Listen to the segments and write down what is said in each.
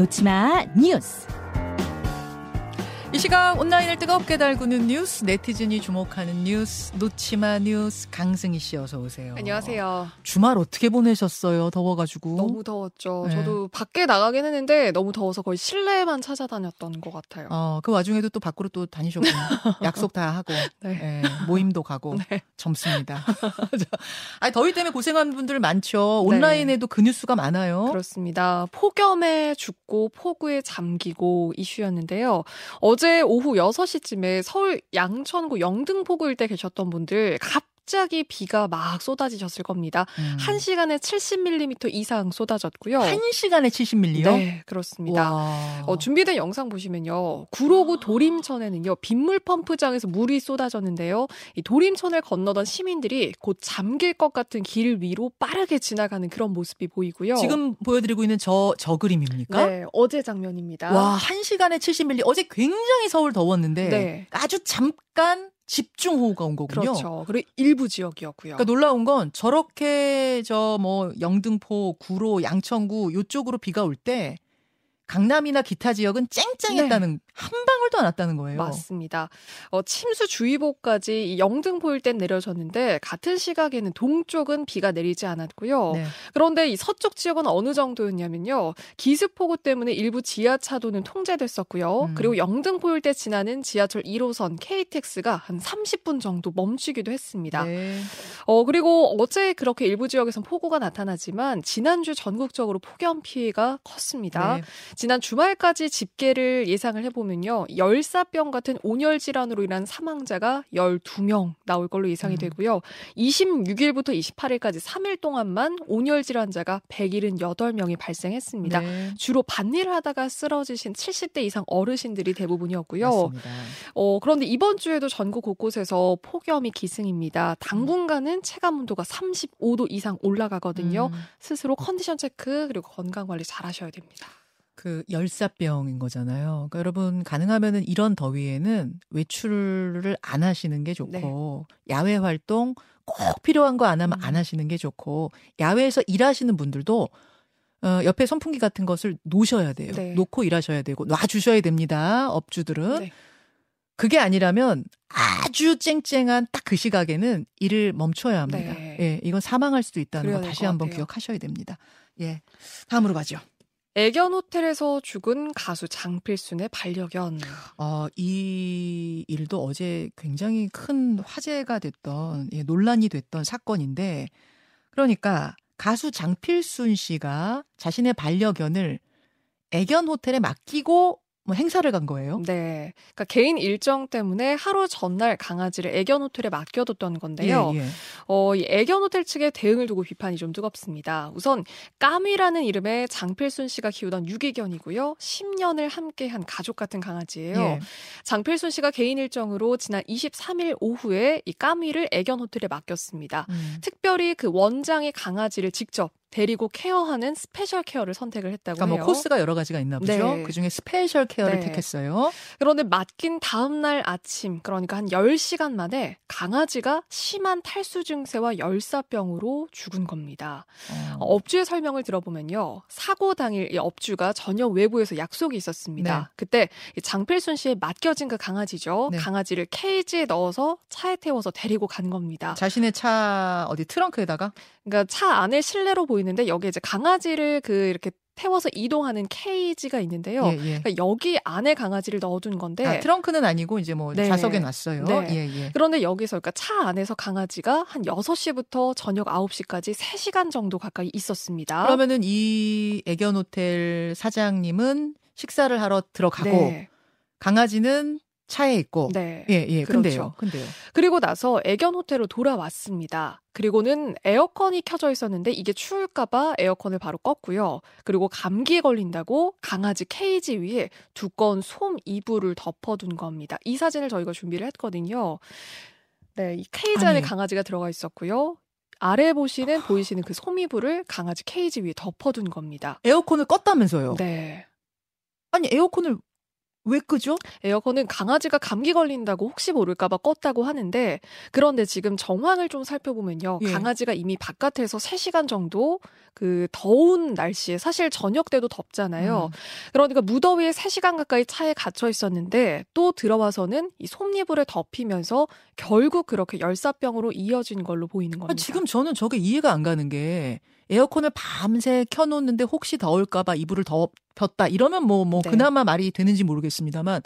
놓치마 뉴스. 이 시각 온라인을 뜨겁게 달구는 뉴스, 네티즌이 주목하는 뉴스, 놓치마 뉴스, 강승희 씨 어서 오세요. 안녕하세요. 주말 어떻게 보내셨어요? 더워가지고. 너무 더웠죠. 네. 저도 밖에 나가긴 했는데 너무 더워서 거의 실내만 찾아다녔던 것 같아요. 어, 그 와중에도 또 밖으로 또 다니셨군요. 약속 다 하고, 네. 예, 모임도 가고, 네. 젊습니다. 아니, 더위 때문에 고생하는 분들 많죠. 네. 온라인에도 그 뉴스가 많아요. 그렇습니다. 폭염에 죽고 폭우에 잠기고 이슈였는데요. 어제 오후 6시쯤에 서울 양천구 영등포구 일대 계셨던 분들 갑 자기 비가 막 쏟아지셨을 겁니다. 음. 한 시간에 70mm 이상 쏟아졌고요. 한 시간에 70밀리요? 네, 그렇습니다. 와. 어, 준비된 영상 보시면요. 구로구 도림천에는요, 빗물 펌프장에서 물이 쏟아졌는데요. 이 도림천을 건너던 시민들이 곧 잠길 것 같은 길 위로 빠르게 지나가는 그런 모습이 보이고요. 지금 보여드리고 있는 저, 저 그림입니까? 네, 어제 장면입니다. 와, 한 시간에 70밀리. 어제 굉장히 서울 더웠는데 네. 아주 잠깐 집중호우가 온 거군요. 그렇죠. 그리고 일부 지역이었고요. 그러니까 놀라운 건 저렇게 저 뭐 영등포, 구로, 양천구 요쪽으로 비가 올 때 강남이나 기타 지역은 쨍쨍했다는 한 방울도 안 왔다는 거예요. 네. 맞습니다. 어, 침수주의보까지 이 영등포 일대 내려졌는데 같은 시각에는 동쪽은 비가 내리지 않았고요. 네. 그런데 이 서쪽 지역은 어느 정도였냐면요. 기습폭우 때문에 일부 지하차도는 통제됐었고요. 음. 그리고 영등포 일대 지나는 지하철 1호선 KTX가 한 30분 정도 멈추기도 했습니다. 네. 어, 그리고 어제 그렇게 일부 지역에선 폭우가 나타나지만 지난주 전국적으로 폭염 피해가 컸습니다. 네. 지난 주말까지 집계를 예상을 해보면요. 열사병 같은 온열 질환으로 인한 사망자가 12명 나올 걸로 예상이 음. 되고요. 26일부터 28일까지 3일 동안만 온열 질환자가 178명이 발생했습니다. 네. 주로 밭일을 하다가 쓰러지신 70대 이상 어르신들이 대부분이었고요. 맞습니다. 어, 그런데 이번 주에도 전국 곳곳에서 폭염이 기승입니다. 당분간은 체감 온도가 35도 이상 올라가거든요. 음, 스스로 컨디션 체크 그리고 건강 관리 잘 하셔야 됩니다. 그 열사병인 거잖아요. 그러니까 여러분 가능하면은 이런 더위에는 외출을 안 하시는 게 좋고 야외 활동 꼭 필요한 거 안 하면 네. 음. 안 하시는 게 좋고 야외에서 일하시는 분들도 어, 옆에 선풍기 같은 것을 놓으셔야 돼요. 네. 놓고 일하셔야 되고 놔주셔야 됩니다. 업주들은 네. 그게 아니라면 아주 쨍쨍한 딱 그 시각에는 일을 멈춰야 합니다. 네. 예, 이건 사망할 수도 있다는 거될 다시 것 한번. 기억하셔야 됩니다. 예, 다음으로 가죠. 애견 호텔에서 죽은 가수 장필순의 반려견. 어, 이 일도 어제 굉장히 큰 화제가 됐던, 예, 논란이 됐던 사건인데, 그러니까 가수 장필순 씨가 자신의 반려견을 애견 호텔에 맡기고 뭐 행사를 간 거예요. 네. 그러니까 개인 일정 때문에 하루 전날 강아지를 애견 호텔에 맡겨뒀던 건데요. 예, 예. 어, 이 애견 호텔 측의 대응을 두고 비판이 좀 뜨겁습니다. 우선 까미라는 이름의 장필순 씨가 키우던 유기견이고요. 10년을 함께한 가족 같은 강아지예요. 예. 장필순 씨가 개인 일정으로 지난 23일 오후에 이 까미를 애견 호텔에 맡겼습니다. 음. 특별히 그 원장이 강아지를 직접 데리고 케어하는 special care를 선택을 했다고 그러니까 뭐 해요. 코스가 여러 가지가 있나 보죠. 네. 그 중에 special care를 네. 택했어요. 그런데 맡긴 다음 날 아침, 그러니까 한 10시간 만에 강아지가 심한 탈수 증세와 열사병으로 죽은 겁니다. 어. 업주의 설명을 들어보면요. 사고 당일 이 업주가 저녁 외부에서 약속이 있었습니다. 네. 그때 이 장필순 씨에 맡겨진 그 강아지죠. 네. 강아지를 케이지에 넣어서 차에 태워서 데리고 간 겁니다. 자신의 차 어디 트렁크에다가 그러니까 차 안에 실내로 보이 는데 여기 이제 강아지를 그 이렇게 태워서 이동하는 케이지가 있는데요. 예, 예. 그러니까 여기 안에 강아지를 넣어둔 건데 아, 트렁크는 아니고 이제 뭐 네. 좌석에 놨어요. 네. 예, 예. 그런데 여기서 그러니까 차 안에서 강아지가 한 6시부터 저녁 9시까지 3시간 정도 가까이 있었습니다. 그러면은 이 애견 호텔 사장님은 식사를 하러 들어가고 네. 강아지는 차에 있고 네. 예, 예. 그렇죠. 근데요. 근데요. 그리고 나서 애견 호텔로 돌아왔습니다. 그리고는 에어컨이 켜져 있었는데 이게 추울까봐 에어컨을 바로 껐고요. 그리고 감기에 걸린다고 강아지 케이지 위에 두꺼운 솜 이불을 덮어둔 겁니다. 이 사진을 저희가 준비를 했거든요. 네, 이 케이지 안에. 강아지가 들어가 있었고요. 아래 보시는 보이시는 그 솜이불을 강아지 케이지 위에 덮어둔 겁니다. 에어컨을 껐다면서요. 네. 아니 에어컨을 왜 끄죠? 에어컨은 강아지가 감기 걸린다고 혹시 모를까봐 껐다고 하는데 그런데 지금 정황을 좀 살펴보면요. 예. 강아지가 이미 바깥에서 3시간 정도 그 더운 날씨에 사실 저녁 때도 덥잖아요. 음. 그러니까 무더위에 3시간 가까이 차에 갇혀 있었는데 또 들어와서는 이 솜니불에 덮이면서 결국 그렇게 열사병으로 이어진 걸로 보이는 아, 겁니다. 지금 저는 저게 이해가 안 가는 게 에어컨을 밤새 켜놓는데 혹시 더울까봐 이불을 덮였다 이러면 뭐뭐 네. 그나마 말이 되는지 모르겠 습니다만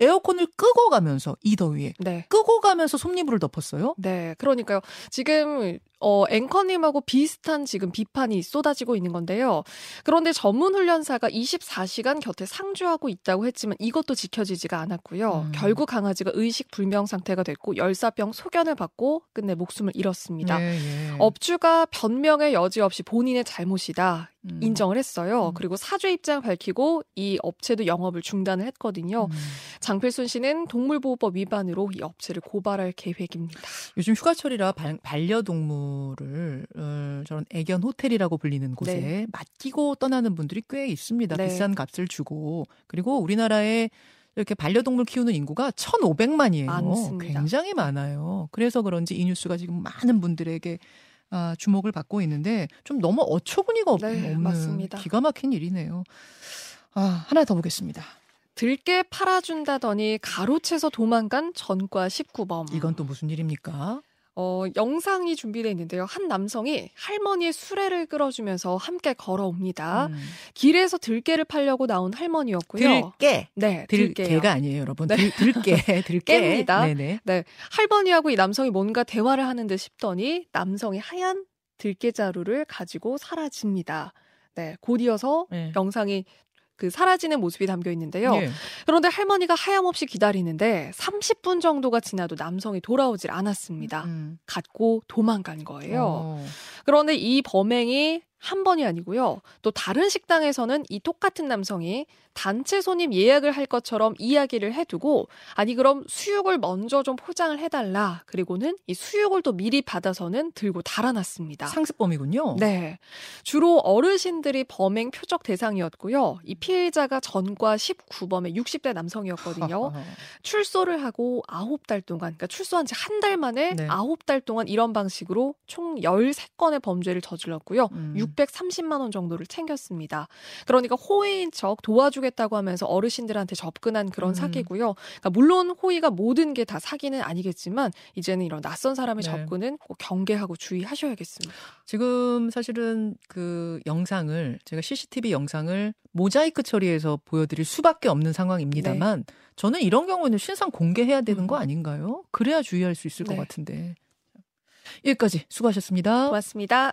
에어컨을 끄고 가면서 이 더위에 네. 끄고 가면서 솜니불을 덮었어요. 네, 그러니까요. 지금 어 앵커님하고 비슷한 지금 비판이 쏟아지고 있는 건데요. 그런데 전문 훈련사가 24시간 곁에 상주하고 있다고 했지만 이것도 지켜지지가 않았고요. 음. 결국 강아지가 의식 불명 상태가 됐고 열사병 소견을 받고 끝내 목숨을 잃었습니다. 예, 예. 업주가 변명의 여지 없이 본인의 잘못이다 음. 인정을 했어요. 음. 그리고 사주 입장 밝히고 이 업체도 영업을 중단을 했거든요. 음. 장필순 씨는 동물보호법 위반으로 이 업체를 고발할 계획입니다. 요즘 휴가철이라 반- 반려동물 을 어, 저런 애견 호텔이라고 불리는 곳에 네. 맡기고 떠나는 분들이 꽤 있습니다. 네. 비싼 값을 주고 그리고 우리나라에 이렇게 반려동물 키우는 인구가 1,500만이에요. 많습니다. 굉장히 많아요. 그래서 그런지 이 뉴스가 지금 많은 분들에게 아, 주목을 받고 있는데 좀 너무 어처구니가 없, 네, 없는 맞습니다. 기가 막힌 일이네요. 아, 하나 더 보겠습니다. 들깨 팔아준다더니 가로채서 도망간 전과 19범. 이건 또 무슨 일입니까? 어, 영상이 준비되어 있는데요. 한 남성이 할머니의 수레를 끌어주면서 함께 걸어옵니다. 음. 길에서 들깨를 팔려고 나온 할머니였고요. 들깨. 네, 들, 들깨요. 개가 아니에요, 여러분. 네. 들, 들깨, 들깨. 깹니다. 네네. 네, 할머니하고 이 남성이 뭔가 대화를 하는 듯 싶더니 남성이 하얀 들깨 자루를 가지고 사라집니다. 네, 곧 이어서 네. 영상이 그 사라지는 모습이 담겨 있는데요. 예. 그런데 할머니가 하염없이 기다리는데 30분 정도가 지나도 남성이 돌아오질 않았습니다. 음. 갖고 도망간 거예요. 어. 그런데 이 범행이 한 번이 아니고요. 또 다른 식당에서는 이 똑같은 남성이 단체 손님 예약을 할 것처럼 이야기를 해두고 아니 그럼 수육을 먼저 좀 포장을 해달라. 그리고는 이 수육을 또 미리 받아서는 들고 달아났습니다. 상습범이군요. 네. 주로 어르신들이 범행 표적 대상이었고요. 이 피해자가 전과 19범의 60대 남성이었거든요. 출소를 하고 9달 동안, 그러니까 출소한 지 한 달 만에 네. 아홉 달 동안 이런 방식으로 총 13건의 범죄를 저질렀고요. 음. 630만 원 정도를 챙겼습니다. 그러니까 호의인 척 도와주겠다고 하면서 어르신들한테 접근한 그런 음. 사기고요. 그러니까 물론 호의가 모든 게 다 사기는 아니겠지만 이제는 이런 낯선 사람의 네. 접근은 꼭 경계하고 주의하셔야겠습니다. 지금 사실은 그 영상을 제가 CCTV 영상을 모자이크 처리해서 보여드릴 수밖에 없는 상황입니다만 저는 이런 경우는 신상 공개해야 되는 거 네. 음. 아닌가요? 그래야 주의할 수 있을 네. 것 같은데. 여기까지 수고하셨습니다. 고맙습니다.